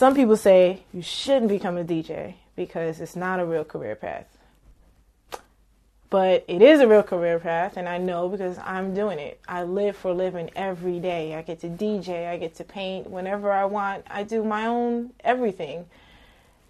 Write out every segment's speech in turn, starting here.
some people say you shouldn't become a DJ because it's not a real career path. But it is a real career path, and I know because I'm doing it. I live for living every day. I get to DJ, I get to paint whenever I want. I do my own everything.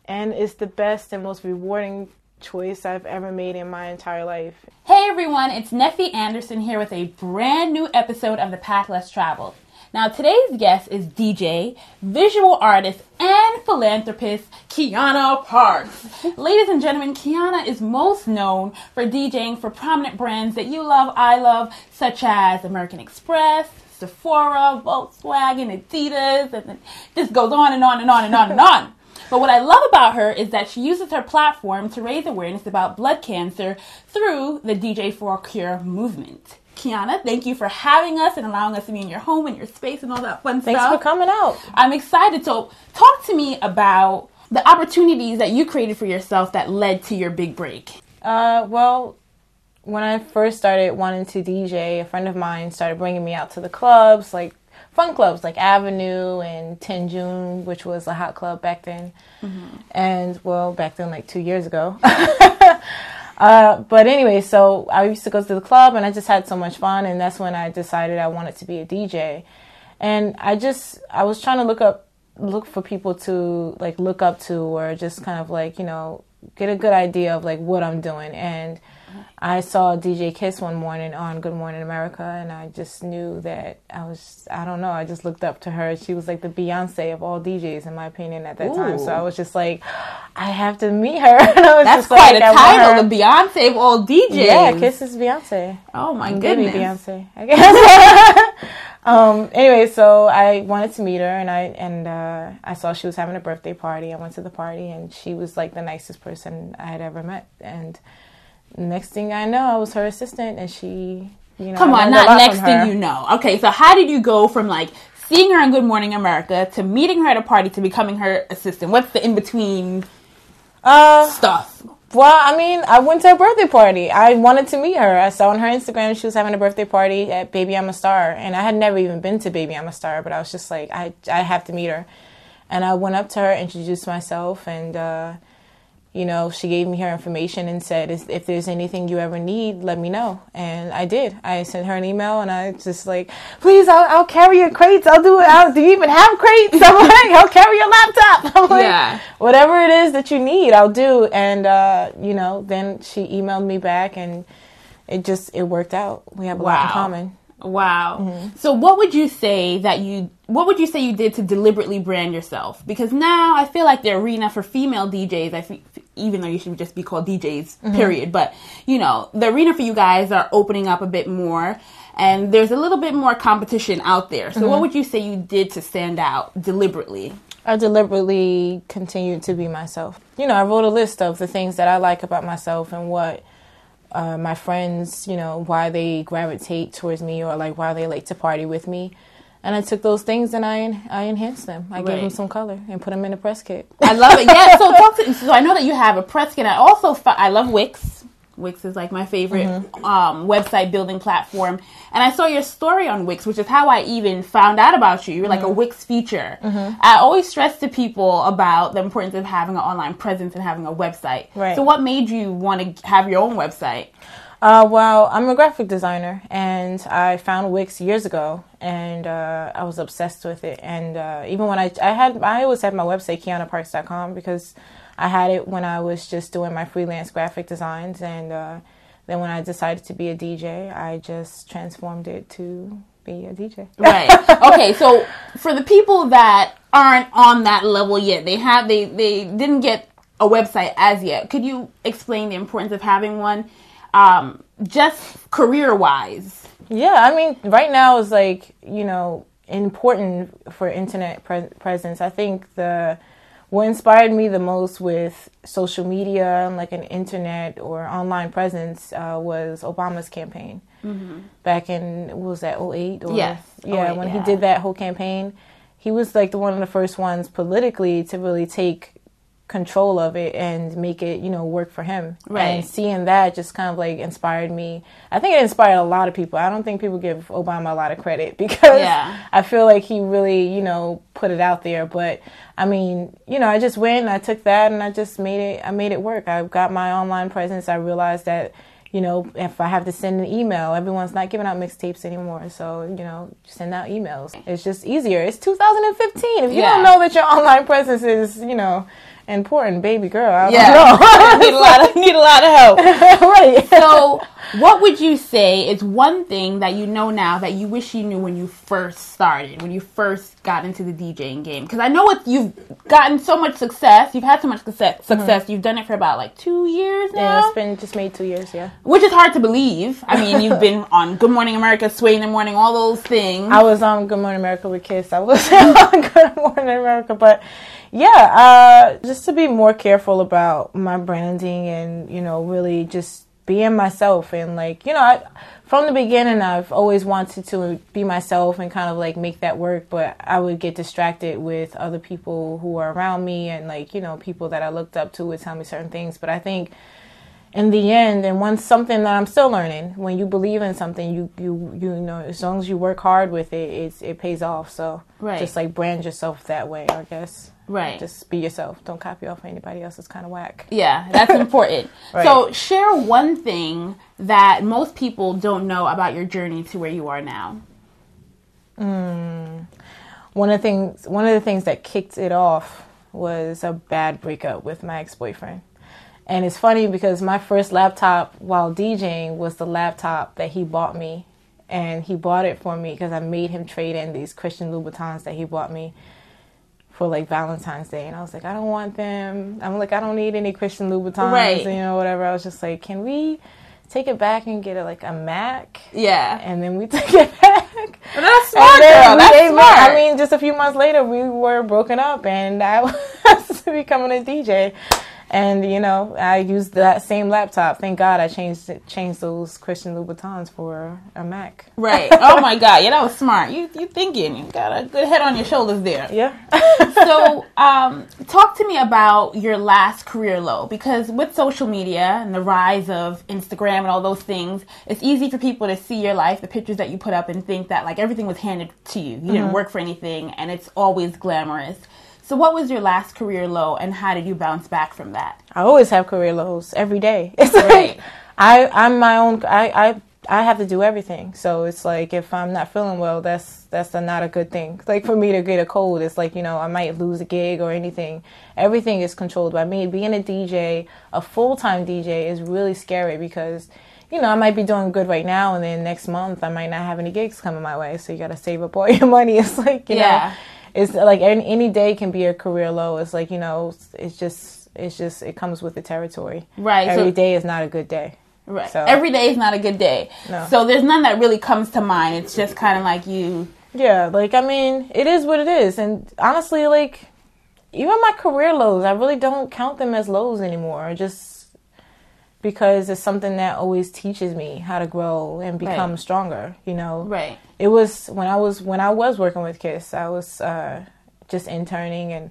And it's the best and most rewarding choice I've ever made in my entire life. Hey everyone, it's Neffy Anderson here with a brand new episode of The Path Less Traveled. Now, today's guest is DJ, visual artist, and philanthropist Quiana Parks. Ladies and gentlemen, Quiana is most known for DJing for prominent brands that you love, I love, such as American Express, Sephora, Volkswagen, Adidas, and this goes on and on and on and on and on. But what I love about her is that she uses her platform to raise awareness about blood cancer through the DJ for a Cure movement. Quiana, thank you for having us and allowing us to be in your home and your space and all that fun Thanks stuff. Thanks for coming out. I'm excited. So, talk to me about the opportunities that you created for yourself that led to your big break. Uh, well, when I first started wanting to DJ, a friend of mine started bringing me out to the clubs, like fun clubs like Avenue and Tenjune, which was a hot club back then. And well, back then, like two years ago. uh, but anyway, so I used to go to the club and I just had so much fun. And that's when I decided I wanted to be a DJ. And I just, I was trying to look up, look for people to like look up to or just kind of like, you know, get a good idea of like what I'm doing. And I saw DJ Kiss one morning on Good Morning America, and I just knew that I was, I don't know, I just looked up to her. She was like the Beyonce of all DJs, in my opinion, at that time. So I was just like, I have to meet her. And I was That's quite like, a I want her- title, the Beyonce of all DJs. Yeah, Kiss is Beyonce. Oh my goodness. Beyonce, I guess. um, anyway, so I wanted to meet her, and I and uh, I saw she was having a birthday party. I went to the party, and she was like the nicest person I had ever met. And next thing I know, I was her assistant, and she, you know, Come on, not next thing you know. Okay, so how did you go from like seeing her on Good Morning America to meeting her at a party to becoming her assistant? What's the in between Uh, stuff? Well, I mean, I went to a birthday party. I wanted to meet her. I saw on her Instagram she was having a birthday party at Baby I'm a Star, and I had never even been to Baby I'm a Star, but I was just like, I I have to meet her, and I went up to her, introduced myself, and uh, you know, she gave me her information and said, if there's anything you ever need, let me know. And I did. I sent her an email and I just like, please, I'll, I'll carry your crates. I'll do it. I'll, do you even have crates? I'm like, I'll carry your laptop. I'm like, Yeah. whatever it is that you need, I'll do. And, uh, you know, then she emailed me back and it just, it worked out. We have a lot in common. Wow. Mm-hmm. So what would you say that you what would you say you did to deliberately brand yourself? Because now I feel like the arena for female DJs, I think even though you should just be called DJs, Mm-hmm. period, but you know, the arena for you guys are opening up a bit more and there's a little bit more competition out there. So Mm-hmm. what would you say you did to stand out deliberately? I deliberately continued to be myself. You know, I wrote a list of the things that I like about myself and what uh, my friends, you know, why they gravitate towards me or like why they like to party with me. And I took those things and I I enhanced them. I gave them some color and put them in a press kit. I love it. Yeah. So talk to, so I know that you have a press kit. I also I love Wix. Wix is like my favorite Mm-hmm. um, website building platform. And I saw your story on Wix, which is how I even found out about you. You're like Mm-hmm. a Wix feature. I always stress to people about the importance of having an online presence and having a website. Right. So what made you want to have your own website? Uh, well, I'm a graphic designer, and I found Wix years ago, and uh, I was obsessed with it. And uh, even when I, I had, I always had my website quianaparks.com because I had it when I was just doing my freelance graphic designs, and uh, then when I decided to be a DJ, I just transformed it to be a DJ. Right. okay. So for the people that aren't on that level yet, they have they they didn't get a website as yet. Could you explain the importance of having one, um, just career wise? Yeah, I mean, right now is like you know important for internet pre- presence. I think the what inspired me the most with social media like an internet or online presence uh, was Obama's campaign. Back in what was that 08 or Yes, yeah 08, when yeah. he did that whole campaign he was like the one of the first ones politically to really take control of it and make it, you know, work for him. Right. And seeing that just kind of like inspired me. I think it inspired a lot of people. I don't think people give Obama a lot of credit because Yeah. I feel like he really, you know, put it out there. But I mean, you know, I just went and I took that and I just made it. I made it work. I got my online presence. I realized that, you know, if I have to send an email, everyone's not giving out mixtapes anymore. So you know, send out emails. It's just easier. It's 2015. If you Yeah. don't know that your online presence is, you know, important, baby girl, I Yeah. need a lot of need a lot of help. right. So, what would you say is one thing that you know now that you wish you knew when you first started, when you first got into the DJing game? Because I know it, you've gotten so much success, you've had so much success. Success, you've done it for about like two years now, Mm-hmm. Yeah, it's been just made two years. Yeah. which is hard to believe. I mean, you've been on Good Morning America, Sway in the Morning, all those things. I was on Good Morning America with Kiss. I was on Good Morning America, but yeah, uh, just to be more careful about my branding and you know really just being myself and like you know I, from the beginning I've always wanted to be myself and kind of like make that work, but I would get distracted with other people who are around me and like you know people that I looked up to would tell me certain things, but I think in the end and once something that i'm still learning when you believe in something you you you know as long as you work hard with it it's, it pays off so Right. just like brand yourself that way i guess Right. just be yourself don't copy off anybody else it's kind of whack Yeah, that's important. Right. So, share one thing that most people don't know about your journey to where you are now. Hmm. one of the things one of the things that kicked it off was a bad breakup with my ex-boyfriend and it's funny because my first laptop while DJing was the laptop that he bought me and he bought it for me because I made him trade in these Christian Louboutins that he bought me for like Valentine's Day and I was like I don't want them I'm like I don't need any Christian Louboutins Right. you know whatever I was just like can we take it back and get it like a Mac Yeah. and then we took it back That's and smart, then girl. That's smart. I mean, just a few months later, we were broken up, and I was becoming a DJ. And you know, I used that same laptop. Thank God I changed changed those Christian Louboutins for a Mac. Right. Oh my God. Yeah, that was smart. You you thinking? You got a good head on your shoulders there. Yeah. So, um, talk to me about your last career low because with social media and the rise of Instagram and all those things, it's easy for people to see your life, the pictures that you put up, and think that like everything was handed to you. You didn't work for anything, and it's always glamorous. So, what was your last career low, and how did you bounce back from that? I always have career lows every day. It's like Right. I I'm my own. I I I have to do everything. So it's like if I'm not feeling well, that's that's a, not a good thing. Like for me to get a cold, it's like you know I might lose a gig or anything. Everything is controlled by me. Being a DJ, a full time DJ, is really scary because. You know, I might be doing good right now, and then next month I might not have any gigs coming my way. So you got to save up all your money. It's like, you Yeah. know, it's like any, any day can be a career low. It's like you know, it's just it's just it comes with the territory. Right, so- Every day is not a good day. Right. So- Every day is not a good day. No. So there's none that really comes to mind. It's just kind of like you. Yeah, like I mean, it is what it is, and honestly, like even my career lows, I really don't count them as lows anymore. I Just because it's something that always teaches me how to grow and become Right. stronger. You know, Right. it was when I was when I was working with Kiss, I was uh, just interning and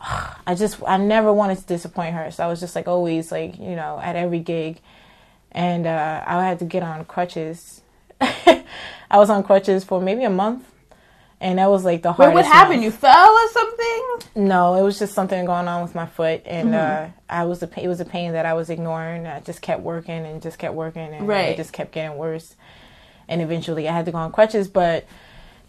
I just I never wanted to disappoint her. So I was just like always like, you know, at every gig and uh, I had to get on crutches. I was on crutches for maybe a month. And that was like the hardest. Wait, what happened? month. You fell or something? No, it was just something going on with my foot, and Mm-hmm. uh, I was a, it was a pain that I was ignoring. I just kept working and just kept working, and Right. it just kept getting worse. And eventually, I had to go on crutches. But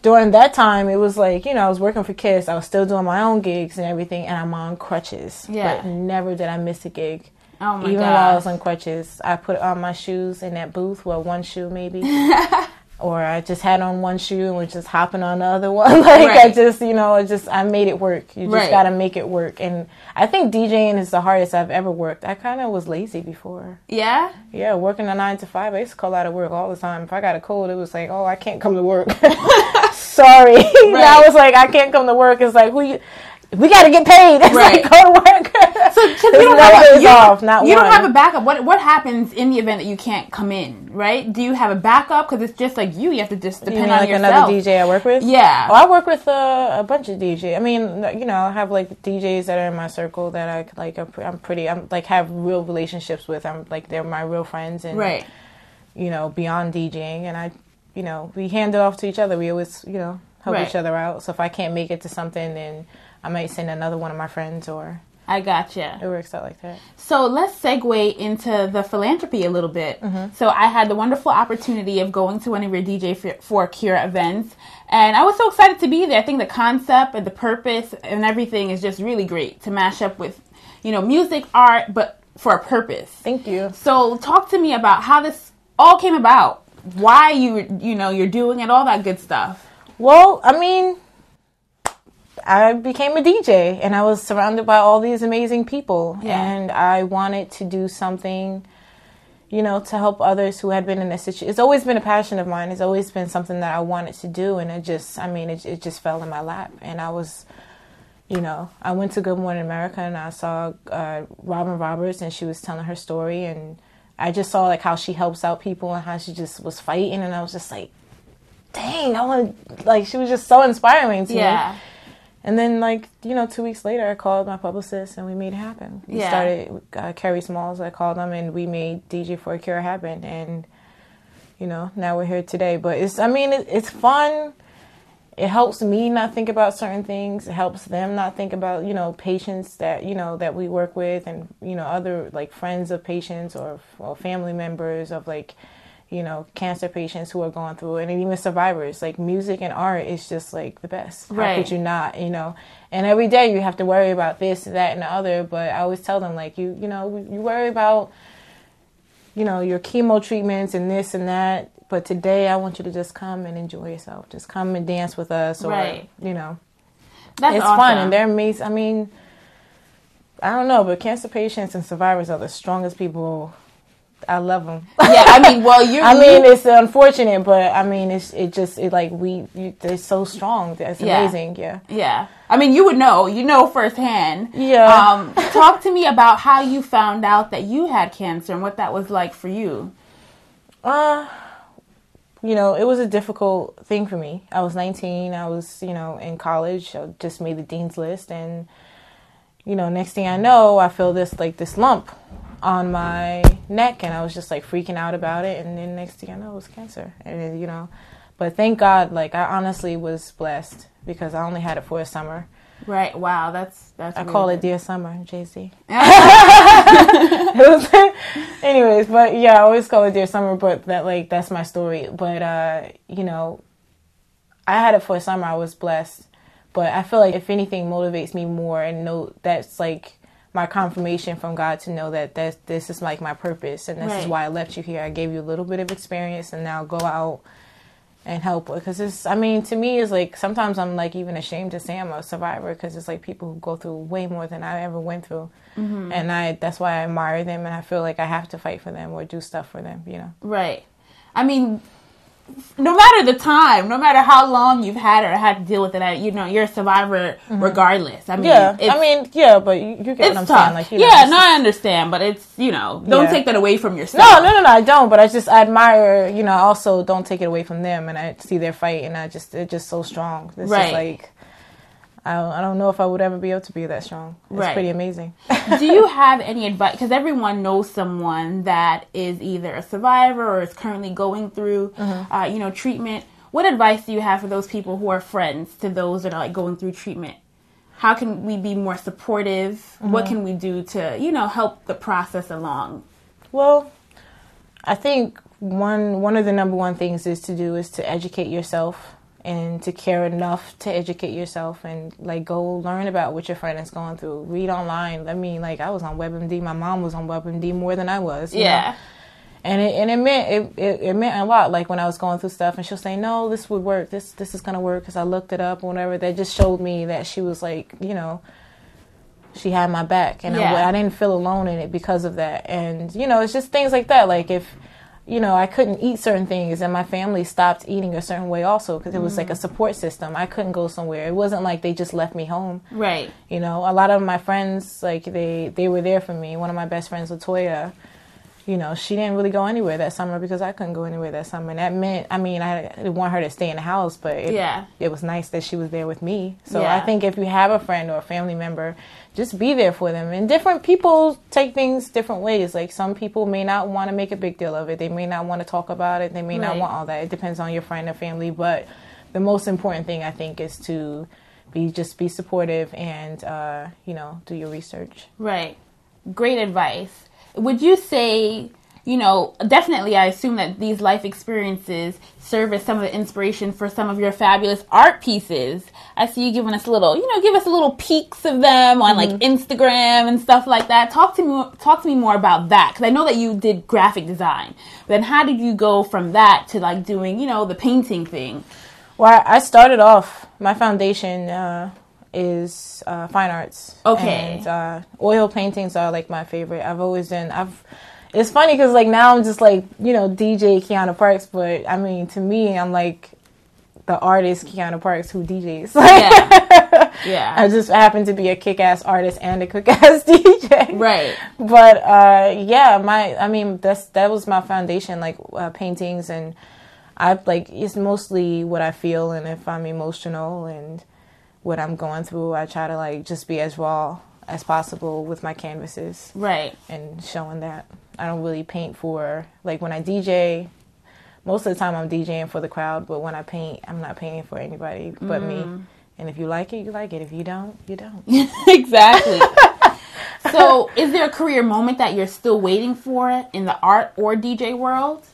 during that time, it was like you know I was working for Kiss. I was still doing my own gigs and everything, and I'm on crutches. Yeah. But never did I miss a gig. Oh my Even while I was on crutches, I put on my shoes in that booth. Well, one shoe maybe. Or I just had on one shoe and was just hopping on the other one. like I just, you know, I just I made it work. You just Right. gotta make it work. And I think DJing is the hardest I've ever worked. I kind of was lazy before. Yeah. Yeah, working a nine to five, I used to call out of work all the time. If I got a cold, it was like, oh, I can't come to work. Sorry. now it's like I can't come to work. It's like who you we got to get paid. It's Right. like go to work. So, because you don't have a, you, off, not you don't have a backup. What what happens in the event that you can't come in? Right? Do you have a backup? Because it's just like you. You have to just You depend know, on like yourself. another DJ I work with. Yeah. Oh, I work with uh, a bunch of DJ. I mean, you know, I have like DJs that are in my circle that I like. I'm, I'm pretty. I'm like have real relationships with. I'm like they're my real friends and Right. you know beyond DJing. And I, you know, we hand it off to each other. We always you know help Right. each other out. So if I can't make it to something, then I might send another one of my friends, or I gotcha. it works out like that. So let's segue into the philanthropy a little bit. Mm-hmm. So I had the wonderful opportunity of going to one of your DJ for, for Cure events, and I was so excited to be there. I think the concept and the purpose and everything is just really great to mash up with, you know, music, art, but for a purpose. Thank you. So talk to me about how this all came about, why you you know you're doing it, all that good stuff. Well, I mean, I became a DJ and I was surrounded by all these amazing people. Yeah. And I wanted to do something, you know, to help others who had been in this situation. It's always been a passion of mine. It's always been something that I wanted to do. And it just, I mean, it, it just fell in my lap. And I was, you know, I went to Good Morning America and I saw uh, Robin Roberts and she was telling her story. And I just saw like how she helps out people and how she just was fighting. And I was just like, dang, I want to, like, she was just so inspiring to me. And then, like, you know, two weeks later, I called my publicist and we made it happen. We Yeah. started, uh, Kerry Smalls, I called them and we made DJ for a Cure happen. And, you know, now we're here today. But it's, I mean, it, it's fun. It helps me not think about certain things. It helps them not think about, you know, patients that, you know, that we work with and, you know, other, like, friends of patients or, or family members of, like, you know, cancer patients who are going through it, and even survivors. Like music and art is just like the best. How Right. could you not? You know, and every day you have to worry about this, that, and the other. But I always tell them like you, you know, you worry about, you know, your chemo treatments and this and that. But today I want you to just come and enjoy yourself. Just come and dance with us, or Right. you know, That's it's awesome. fun and they're amazing. I mean, I don't know, but cancer patients and survivors are the strongest people. I love them. yeah, I mean, well, you. I mean, it's unfortunate, but I mean, it's it just it like we you, they're so strong. It's Yeah. amazing. Yeah. Yeah. I mean, you would know. You know firsthand. Yeah. Um, talk to me about how you found out that you had cancer and what that was like for you. Uh, you know, it was a difficult thing for me. I was 19. I was, you know, in college. I just made the dean's list, and you know, next thing I know, I feel this like this lump on my neck, and I was just like freaking out about it. And then next thing I know, it was cancer, and you know, but thank God, like I honestly was blessed because I only had it for a summer. Right. Wow. That's that's. I really call it. Dear Summer, Jay Z. anyways, but yeah, I always call it Dear Summer, but that like that's my story. But uh, you know, I had it for a summer. I was blessed, but I feel like if anything motivates me more and know that's like my confirmation from God to know that that this is like my purpose and this is why I left you here. I gave you a little bit of experience and now go out and help. Because it's i mean to me it's like sometimes i'm like even ashamed to say i'm a survivor because it's like people who go through way more than i ever went through. Mm-hmm. And i that's why i admire them and i feel like i have to fight for them or do stuff for them you know? Right. I mean, no matter the time, no matter how long you've had it or had to deal with it, I- you know, you're a survivor regardless. I mean, Mm-hmm. yeah i mean yeah but you, you get what i'm tough. saying like you yeah, it's no, I understand, but it's you know, don't Yeah. take that away from yourself. No, no, no, no, I don't. But I just I admire, you know. Also don't take it away from them, and I see their fight, and I just they're just so strong. It's Right. just like I don't, I don't know if I would ever be able to be that strong. It's Right. pretty amazing. Do you have any advice? Because everyone knows someone that is either a survivor or is currently going through, Mm-hmm. uh, you know, treatment. What advice do you have for those people who are friends to those that are like going through treatment? How can we be more supportive? What Mm-hmm. can we do to, you know, help the process along? Well, I think one one of the number one things is to do is to educate yourself and to care enough to educate yourself and like go learn about what your friend is going through. Read online. I mean, like I was on WebMD. My mom was on WebMD more than I was. you know? and it and it meant it, it, it meant a lot. Like when I was going through stuff, and she'll say, "No, this would work. This this is gonna work." Because I looked it up or whatever. That just showed me that she was like, you know, she had my back, and Yeah. I, I didn't feel alone in it because of that. And you know, it's just things like that. Like if you know, I couldn't eat certain things, and my family stopped eating a certain way also because it was like a mm. support system. I couldn't go somewhere. It wasn't like they just left me home. Right. You know, a lot of my friends, like they they were there for me. One of my best friends, Latoya, you know, she didn't really go anywhere that summer because I couldn't go anywhere that summer. And that meant, I mean, I didn't want her to stay in the house, but it, Yeah. it was nice that she was there with me. So Yeah. I think if you have a friend or a family member, just be there for them. And different people take things different ways. Like some people may not want to make a big deal of it. They may not want to talk about it. They may not want all that. It depends on your friend or family. But the most important thing I think is to be just be supportive and uh, you know do your research. Right. Great advice. Would you say, you know, definitely I assume that these life experiences serve as some of the inspiration for some of your fabulous art pieces. I see you giving us a little, you know, give us a little peeks of them on like Instagram and stuff like that. Talk to me talk to me more about that cuz I know that you did graphic design. Then how did you go from that to like doing, you know, the painting thing? Well, I started off. My foundation uh, is uh, fine arts. Okay. And uh, oil paintings are like my favorite. I've always done. I've. It's funny because like now I'm just like you know DJ Quiana Parks, but I mean to me I'm like the artist Quiana Parks who DJs. Yeah. Yeah. I just happen to be a kick-ass artist and a kick-ass DJ. right. But uh, yeah, my I mean that's that was my foundation, like uh, paintings, and I like it's mostly what I feel, and if I'm emotional and what I'm going through, I try to like just be as raw as possible with my canvases Right. and showing that I don't really paint for like when I DJ. Most of the time, I'm DJing for the crowd, but when I paint, I'm not painting for anybody but me. Mm. And if you like it, you like it. If you don't, you don't. exactly. so, is there a career moment that you're still waiting for in the art or DJ world?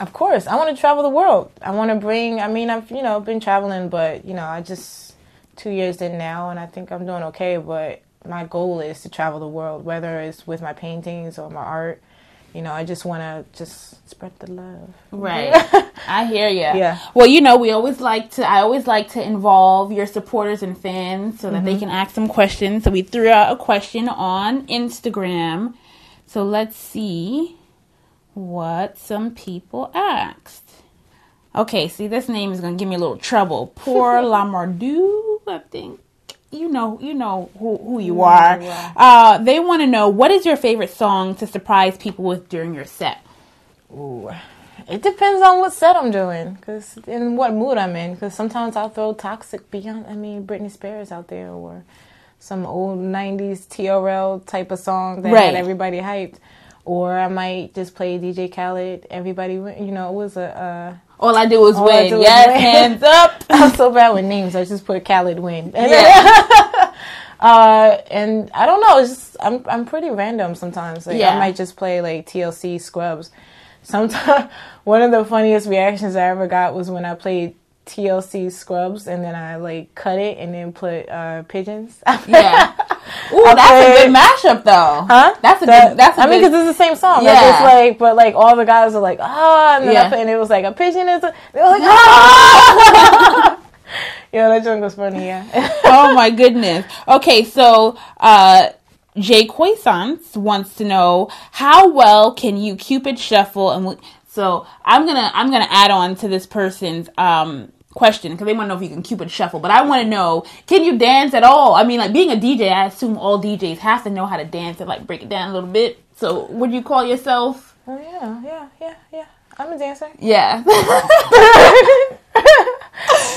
Of course, I want to travel the world. I want to bring. I mean, I've you know been traveling, but you know, I just two years in now, and I think I'm doing okay. But my goal is to travel the world, whether it's with my paintings or my art. You know, I just want to just spread the love. Right. I hear you. Yeah. Well, you know, we always like to. I always like to involve your supporters and fans so that Mm-hmm. they can ask some questions. So we threw out a question on Instagram. So let's see what some people asked. Okay, see, this name is gonna give me a little trouble. Poor Lamardou, I think. You know, you know who who you are. Uh, they want to know what is your favorite song to surprise people with during your set. Ooh. It depends on what set I'm doing, cause in what mood I'm in. Cause sometimes I'll throw toxic Beyond. I mean, Britney Spears out there, or some old '90s TRL type of song that Right. had everybody hyped. Or I might just play DJ Khaled. Everybody, you know, it was a. All I do is All win. yes, win. hands up. I'm so bad with names. I just put Khaled win. And Yeah. Uh, and I don't know. It's just I'm I'm pretty random sometimes. Like Yeah. I might just play like TLC Scrubs. Sometimes one of the funniest reactions I ever got was when I played TLC Scrubs and then I like cut it and then put uh, pigeons. yeah. Ooh, I that's a good mashup though. Huh? That's a That- good. That's a I mean, because it's the same song. Like, Yeah. it's like, but like all the guys are like, ah, and then Yeah. I put, and it was like a pigeon is. A, they were like, ah. yeah, that joke was funny. Yeah. oh my goodness. Okay, so uh Jay Quaisance wants to know how well can you Cupid shuffle and w- so I'm gonna I'm gonna add on to this person's um question because they want to know if you can Cupid shuffle, but I want to know can you dance at all? I mean, like being a DJ, I assume all DJs have to know how to dance and like break it down a little bit. So would you call yourself? oh yeah, yeah, yeah, yeah. I'm a dancer. Yeah.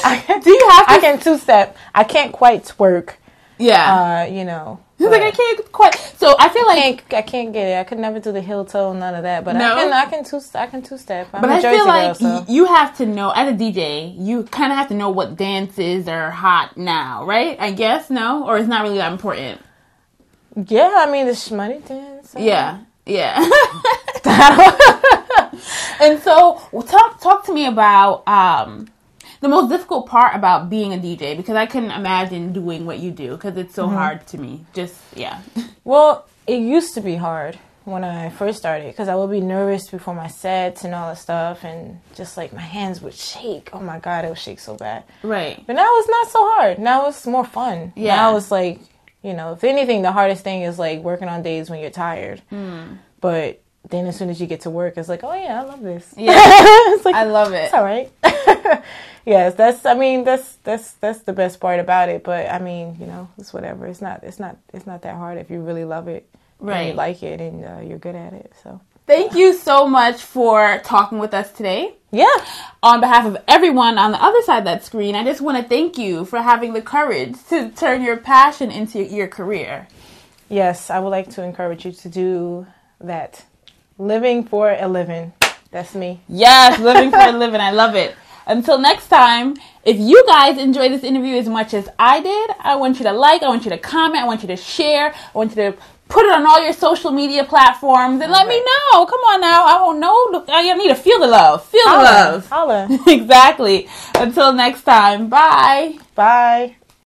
I Do you have to? I can two step. I can't quite twerk. yeah. Uh, you know. He's like I can't quite. So I feel I like can't, I can't get it. I could never do the heel toe, none of that. But No? I can, I can two, I can two step. I'm But I feel like girl, so. you have to know, as a DJ, you kind of have to know what dances are hot now, right? I guess, no? Or it's not really that important. yeah, I mean the shmoney dance. uh, Yeah, yeah. and so, well, talk talk to me about um, the most difficult part about being a DJ because I couldn't imagine doing what you do because it's so Mm-hmm. hard to me. Just yeah, Well, it used to be hard when I first started because I would be nervous before my sets and all that stuff, and just like my hands would shake. Oh my god, it would shake so bad. right. But now it's not so hard. Now it's more fun. Yeah. Now it's like, you know, if anything, the hardest thing is like working on days when you're tired. Hmm. But then as soon as you get to work, it's like, oh yeah, I love this. Yeah. it's like I love it. it's all right. yes, that's. I mean, that's that's that's the best part about it. But I mean, you know, it's whatever. It's not. It's not. It's not that hard if you really love it, and Right. you like it, and uh, you're good at it. So Thank you so much for talking with us today. yeah, On behalf of everyone on the other side of that screen, I just want to thank you for having the courage to turn your passion into your career. yes, I would like to encourage you to do that. Living for a living. That's me. Yes, living for a living. I love it. Until next time, if you guys enjoyed this interview as much as I did, I want you to like, I want you to comment, I want you to share, I want you to put it on all your social media platforms and let me know. Come on now. I won't know. I need to feel the love. Feel the Holla. love. Holla. exactly. Until next time. Bye. Bye.